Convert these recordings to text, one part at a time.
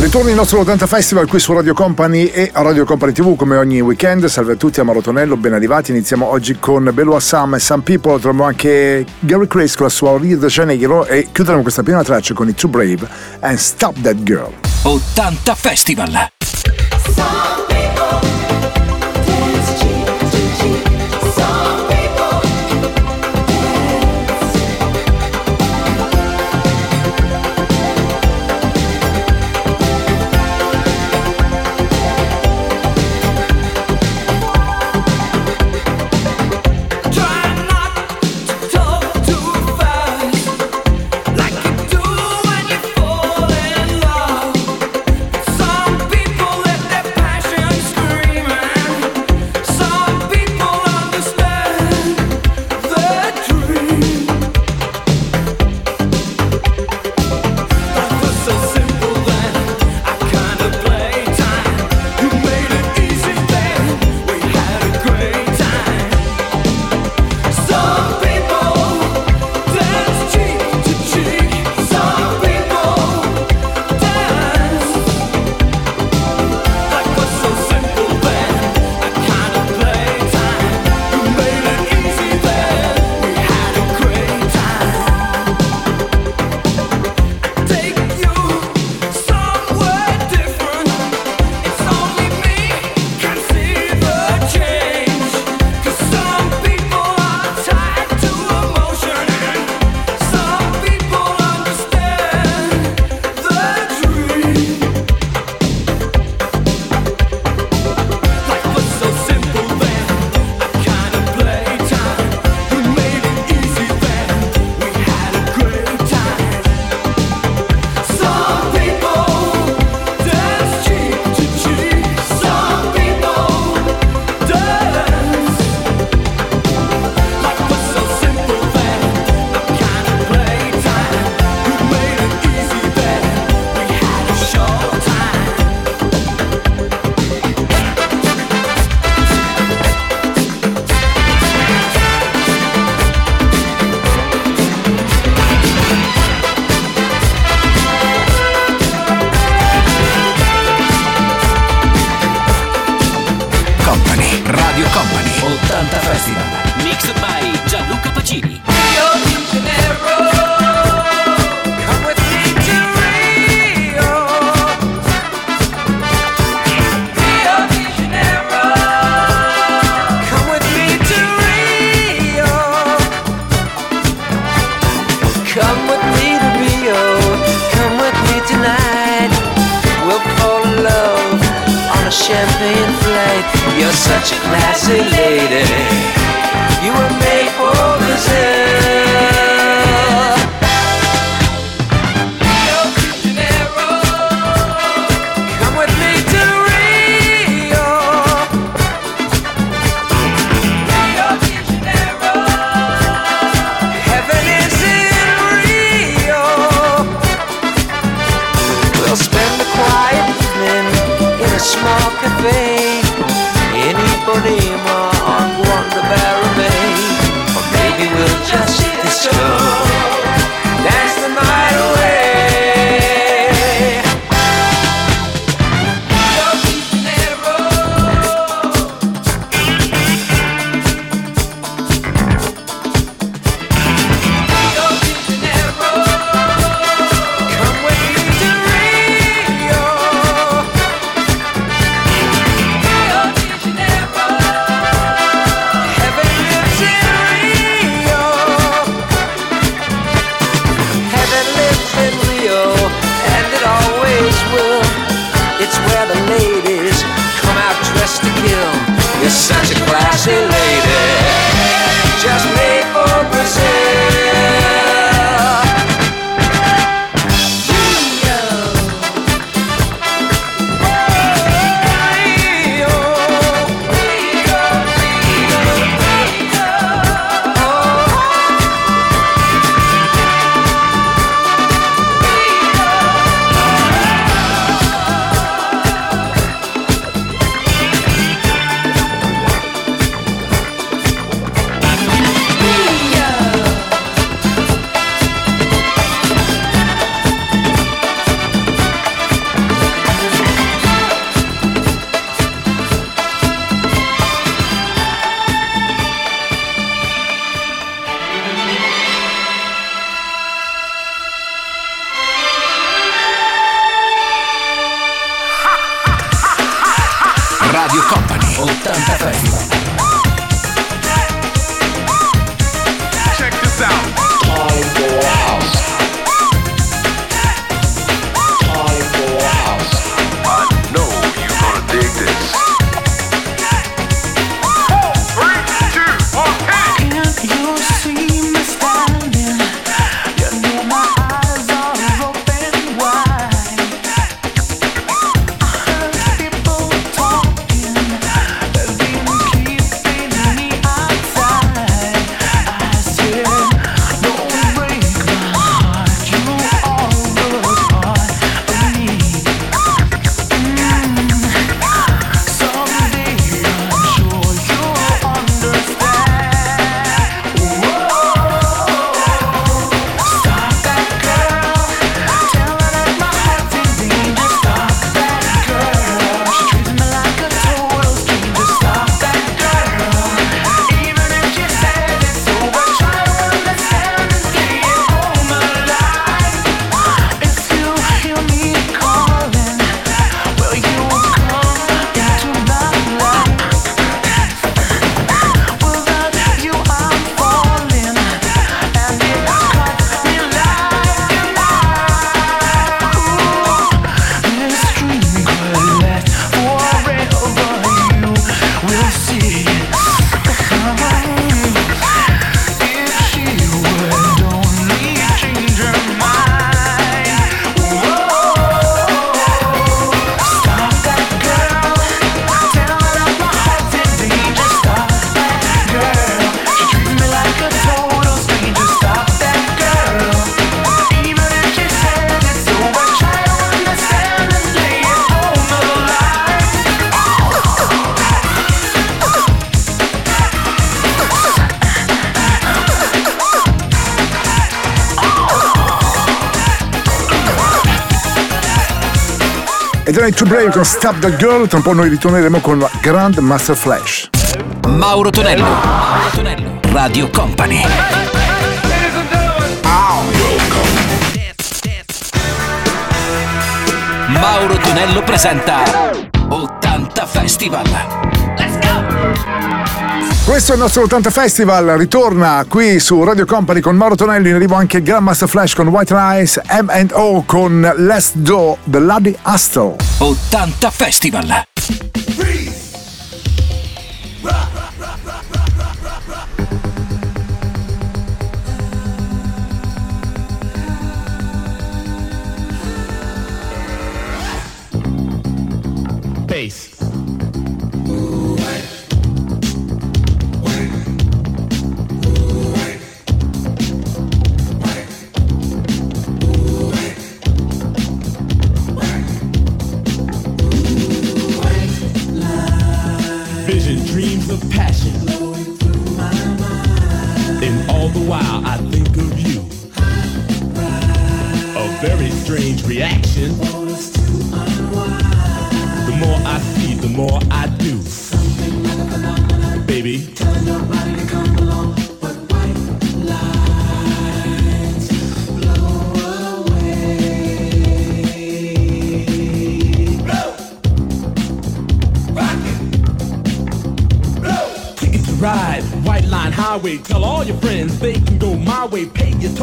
Ritorna il nostro 80 Festival qui su Radio Company e Radio Company TV come ogni weekend. Salve a tutti, a Marotonello, ben arrivati. Iniziamo oggi con Belo Assam e Some People. Troviamo anche Gary Crace con la sua Rio de Janeiro e chiuderemo questa prima traccia con i Too Brave and Stop That Girl. 80 Festival! Some people dance cheap, cheap, cheap. Some small cafe. Ed era i Too Brave con Stab the Girl, tra un po' noi ritorneremo con la Grand Master Flash. Mauro Tonello, Mauro Tonello, Radio Company. Mauro Tonello presenta 80 Festival. Let's go! Questo è il nostro 80 Festival, ritorna qui su Radio Company con Mauro Tonelli, in arrivo anche Grandmaster Flash con White Rice, M&O con Let's Do, The Luddy Astro. 80 Festival! Peace.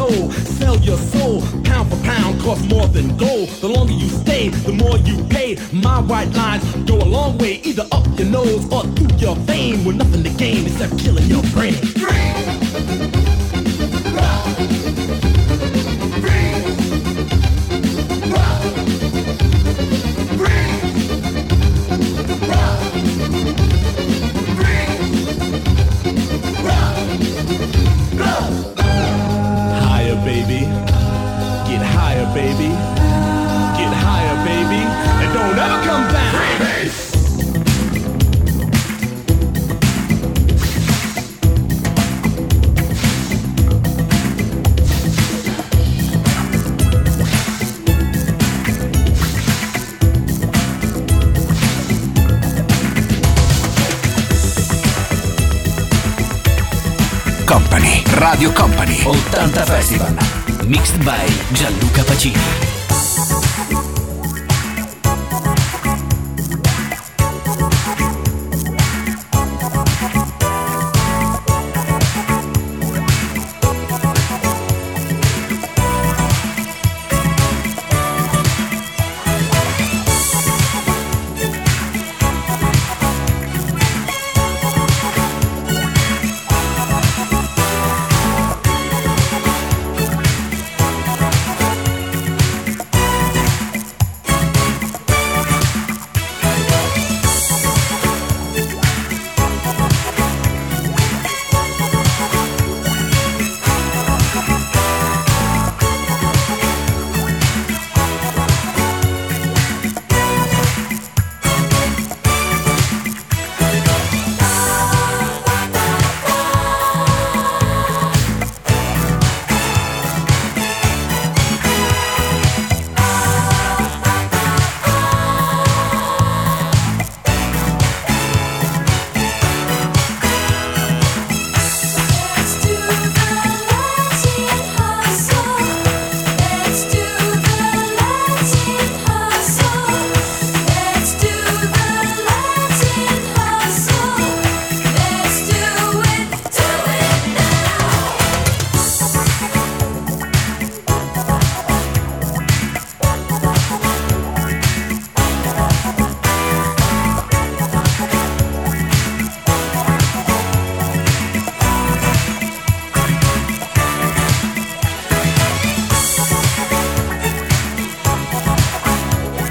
soul. Sell your soul, pound for pound, cost more than gold. The longer you stay, the more you pay. My white line mixed by Gianluca Pacini.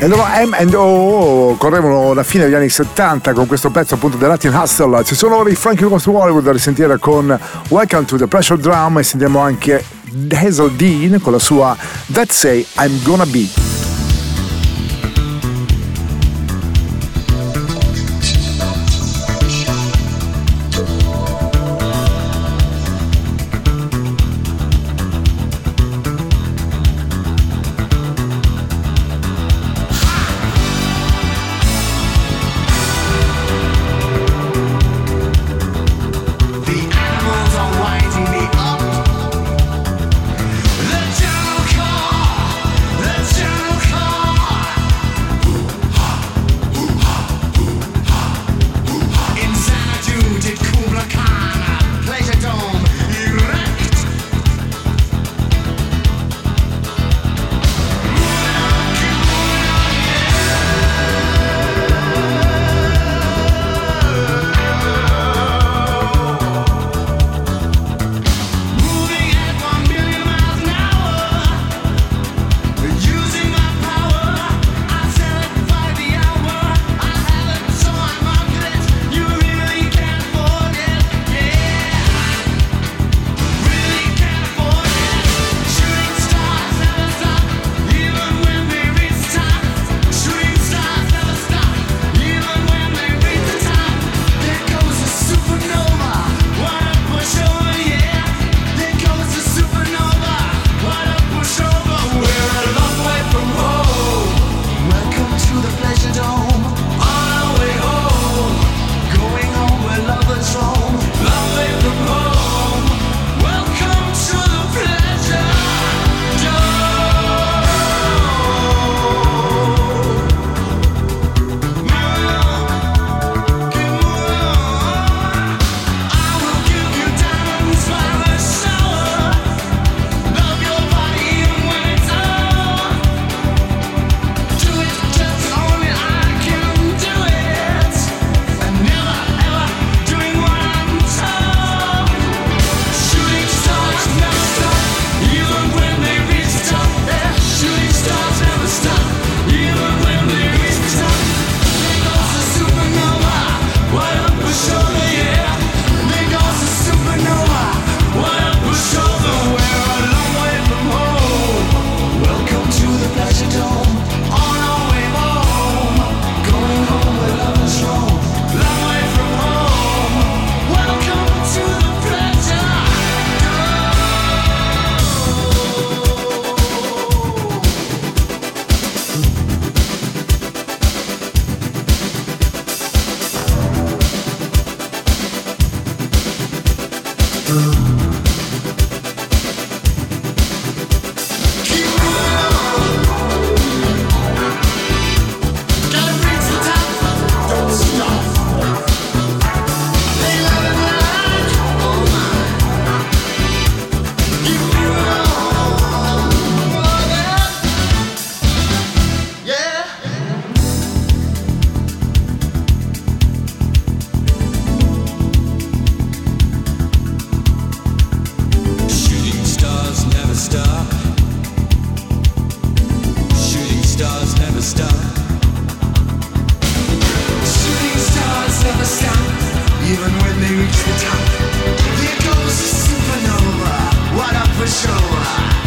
allora M&O correvano la fine degli anni 70 con questo pezzo appunto della Latin Hustle. Ci sono ora i Frankie Goes to Hollywood da risentire con Welcome to the Pressure Drum e sentiamo anche Hazel Dean con la sua That's Say I'm Gonna Be. reach the top. Here goes a supernova. What a pushover.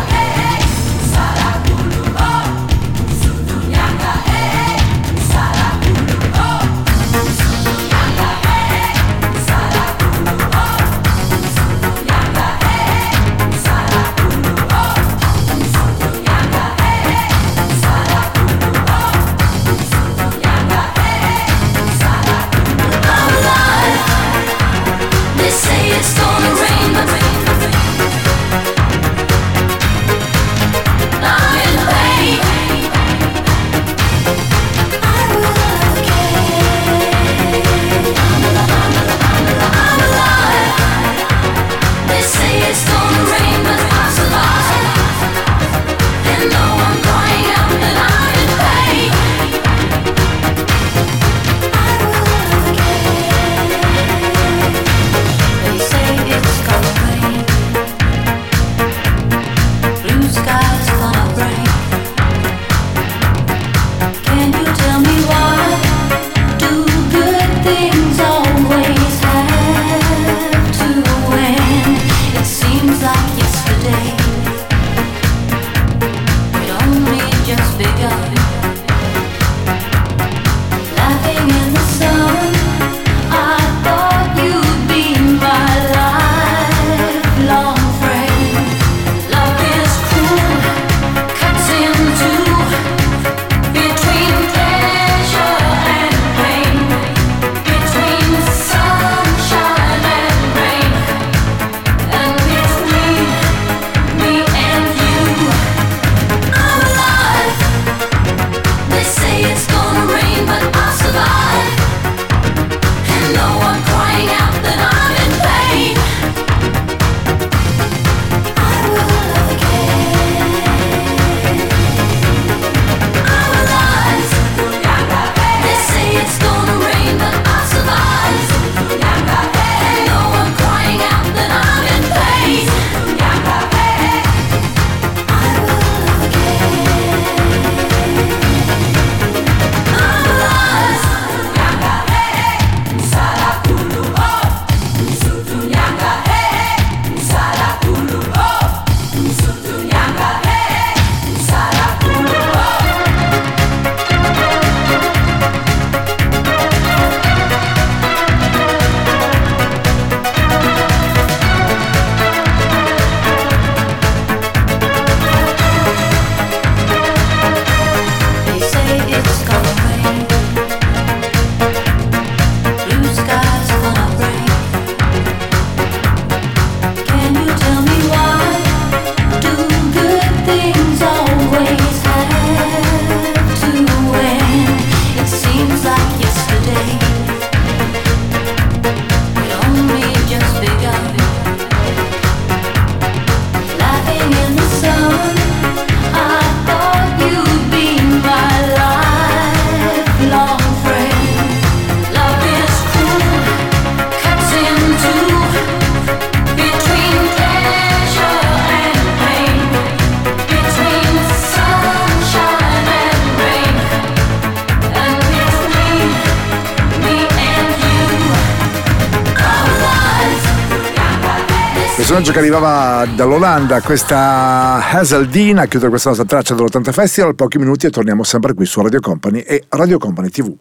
che arrivava dall'Olanda, questa Hazeldine chiude questa nostra traccia dell'80 Festival, pochi minuti e torniamo sempre qui su Radio Company e Radio Company TV.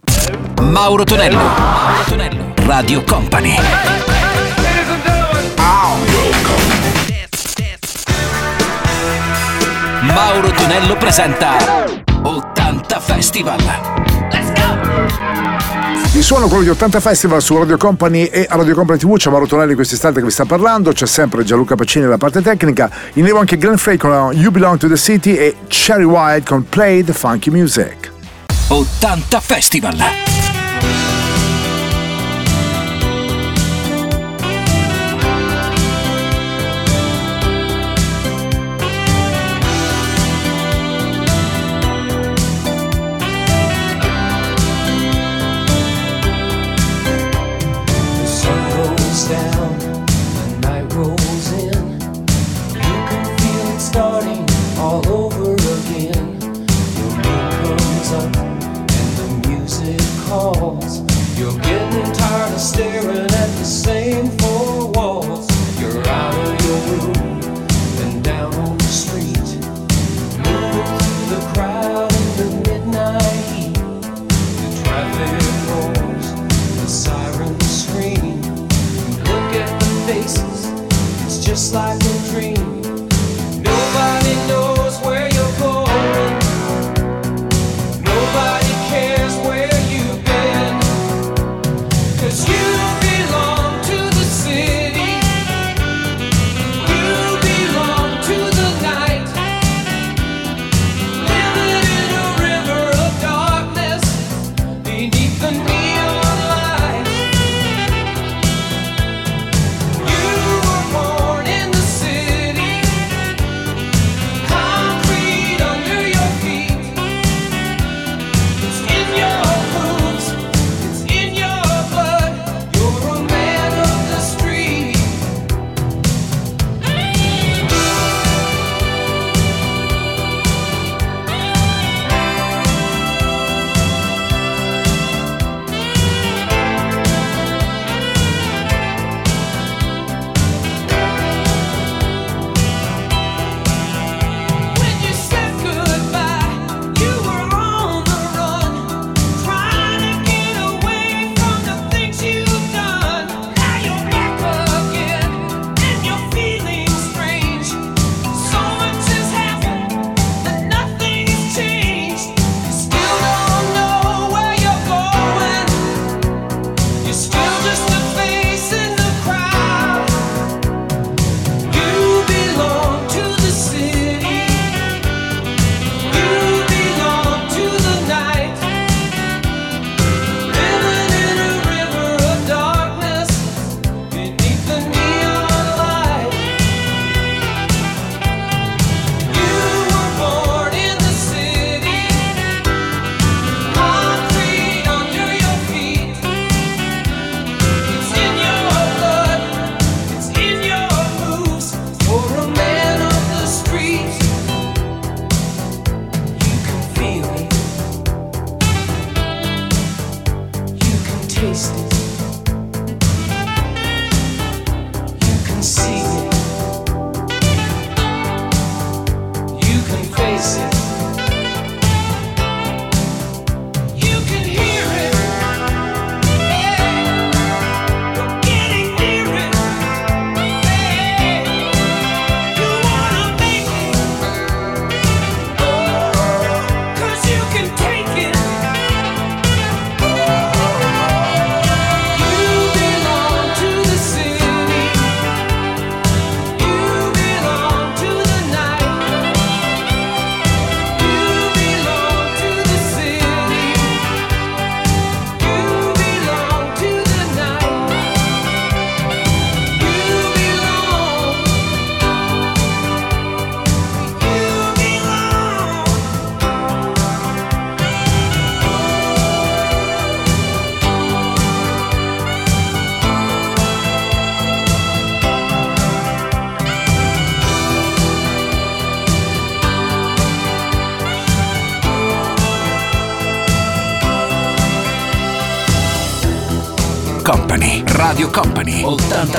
Mauro Tonello, Mauro Tonello, Radio Company. Mauro Tonello presenta 80 Festival. Let's go! Il suono quello di 80 Festival su Radio Company e a Radio Company TV c'è Mauro Tonelli quest'estate che vi sta parlando, c'è sempre Gianluca Pacini alla parte tecnica, in nevo anche Glenn Frey con You Belong to the City e Cherry White con Play the Funky Music. 80 Festival!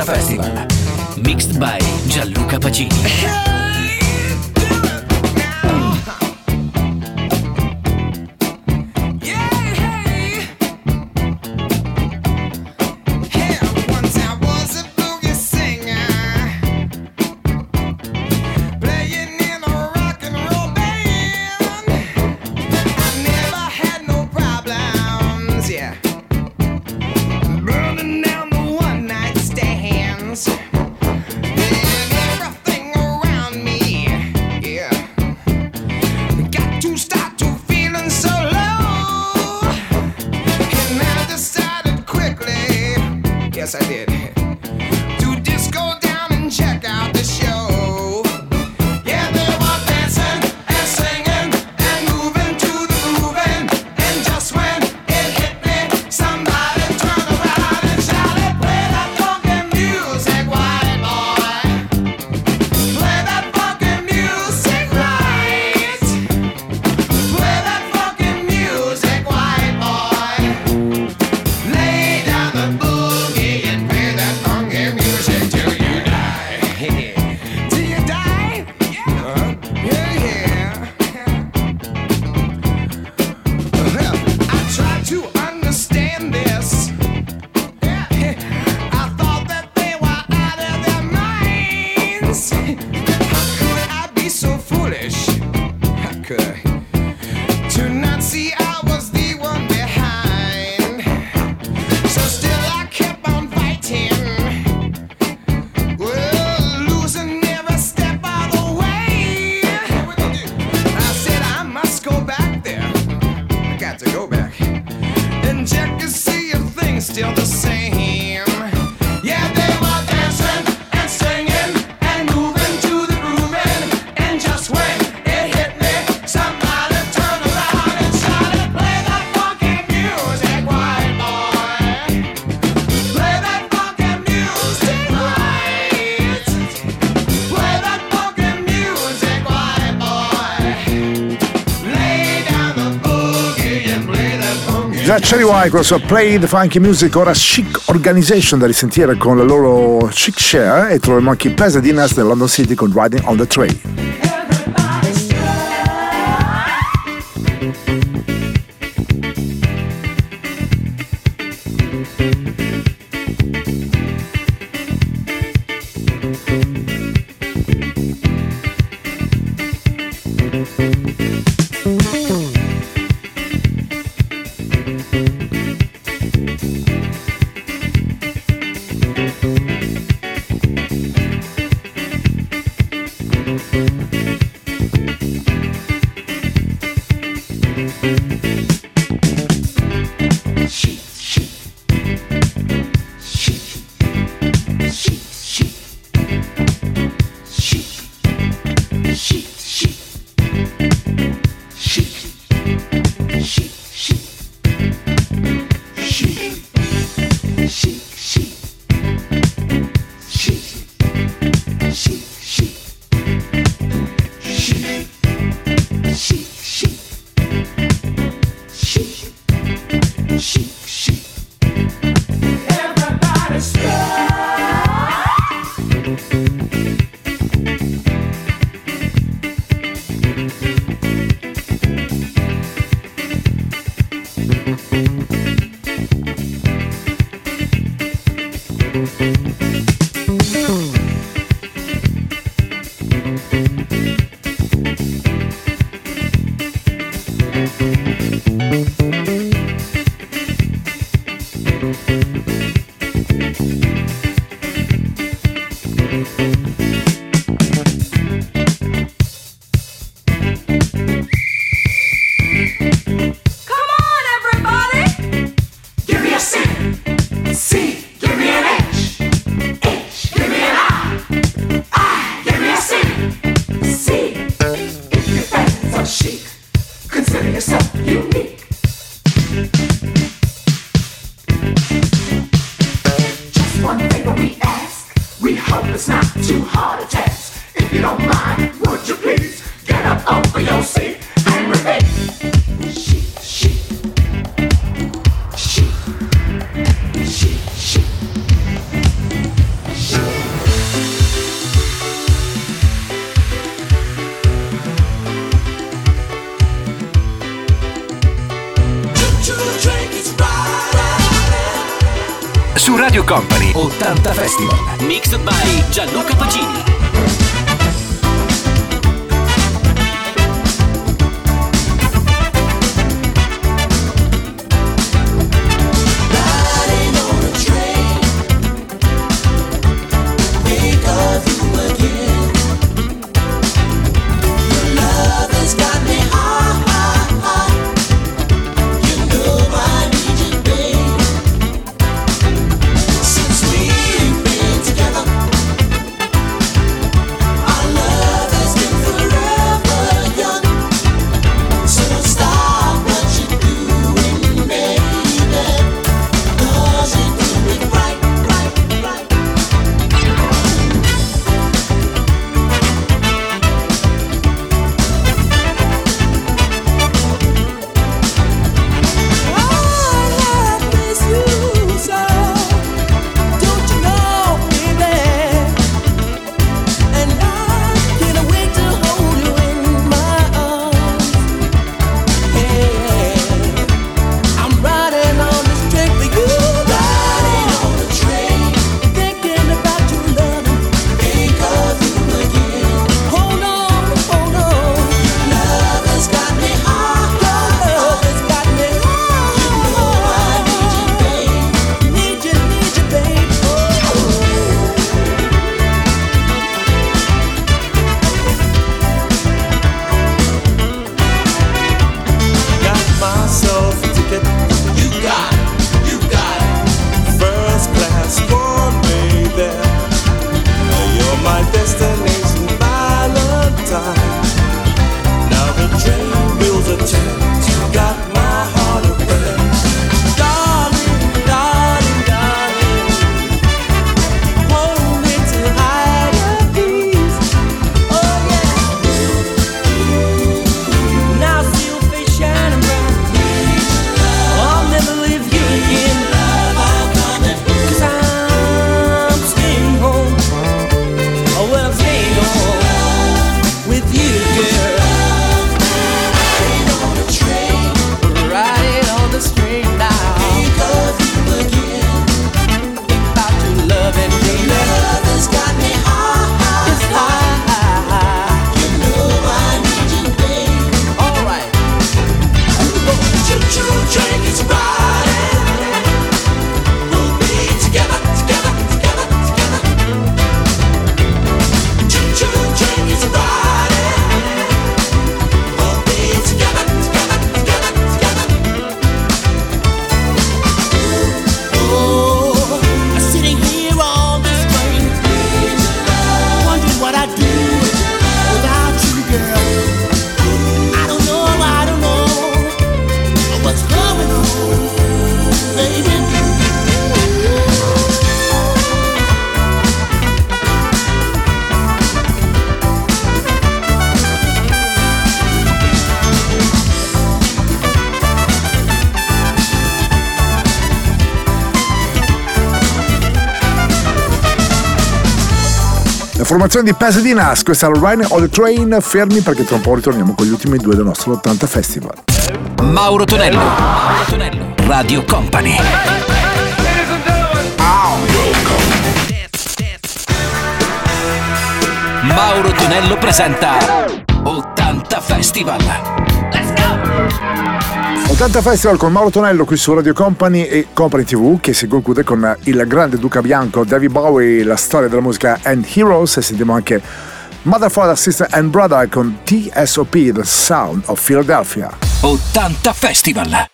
Festival. Mixed by Gianluca Pacini. già Cherry White con la sua Play the Funky Music, ora Chic Organization da risentire con la loro Chic Share e troviamo anche Pesa Dinas del London City con Riding on the Train. you drink, it's right. Formazione di Pasadena, questa è Rhino on the Train, fermi perché tra un po' ritorniamo con gli ultimi due del nostro 80 Festival. Mauro Tonello. Mauro Tonello. Radio Company. Mauro Tonello presenta 80 Festival. 80 Festival con Mauro Tonello qui su Radio Company e Company TV che si conclude con il grande Duca Bianco, David Bowie, la storia della musica and Heroes e sentiamo anche Mother, Father, Sister and Brother con TSOP, The Sound of Philadelphia. 80 Festival.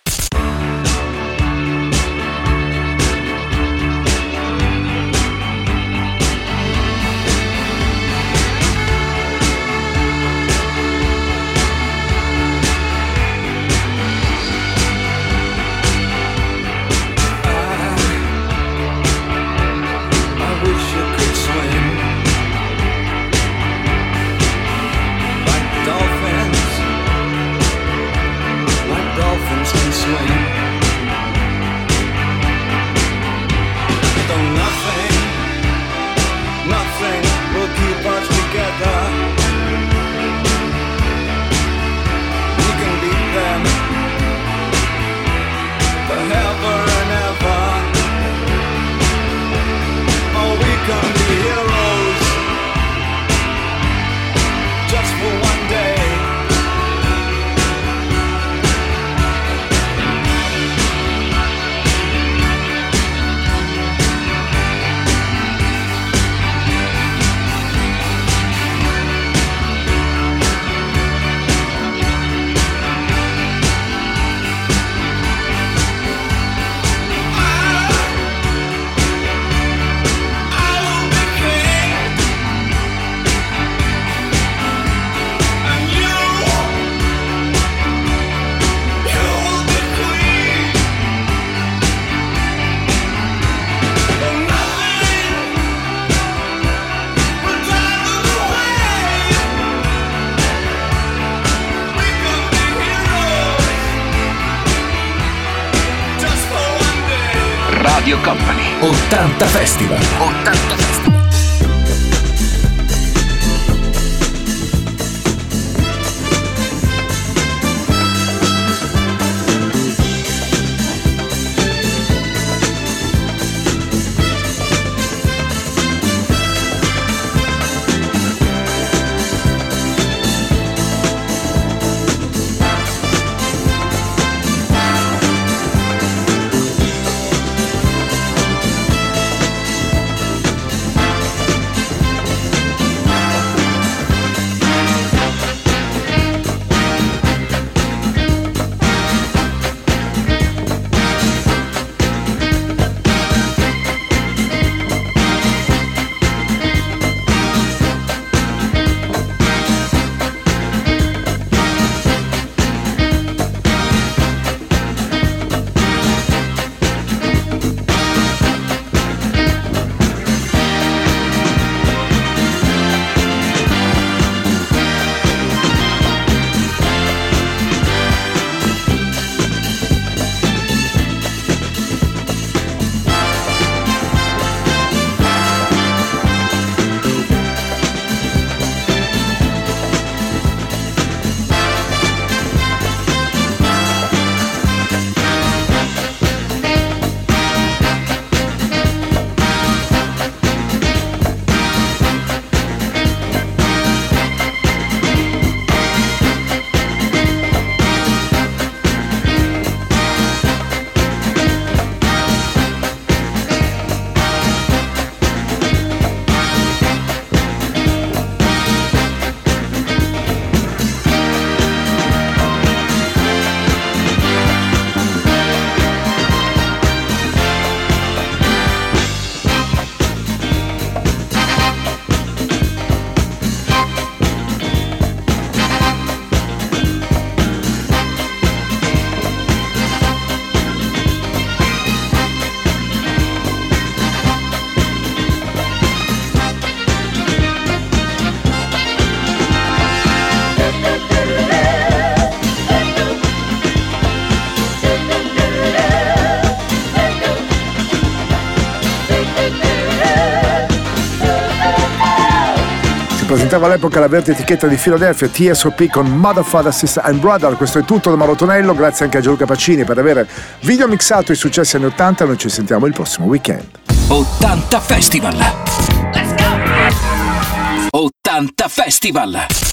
Presentava all'epoca la verde etichetta di Philadelphia TSOP con Mother, Father, Sister and Brother. Questo è tutto da Marotonello, grazie anche a Gianluca Pacini per aver video mixato i successi anni 80. Noi ci sentiamo il prossimo weekend. 80 Festival. Let's go! 80 Festival.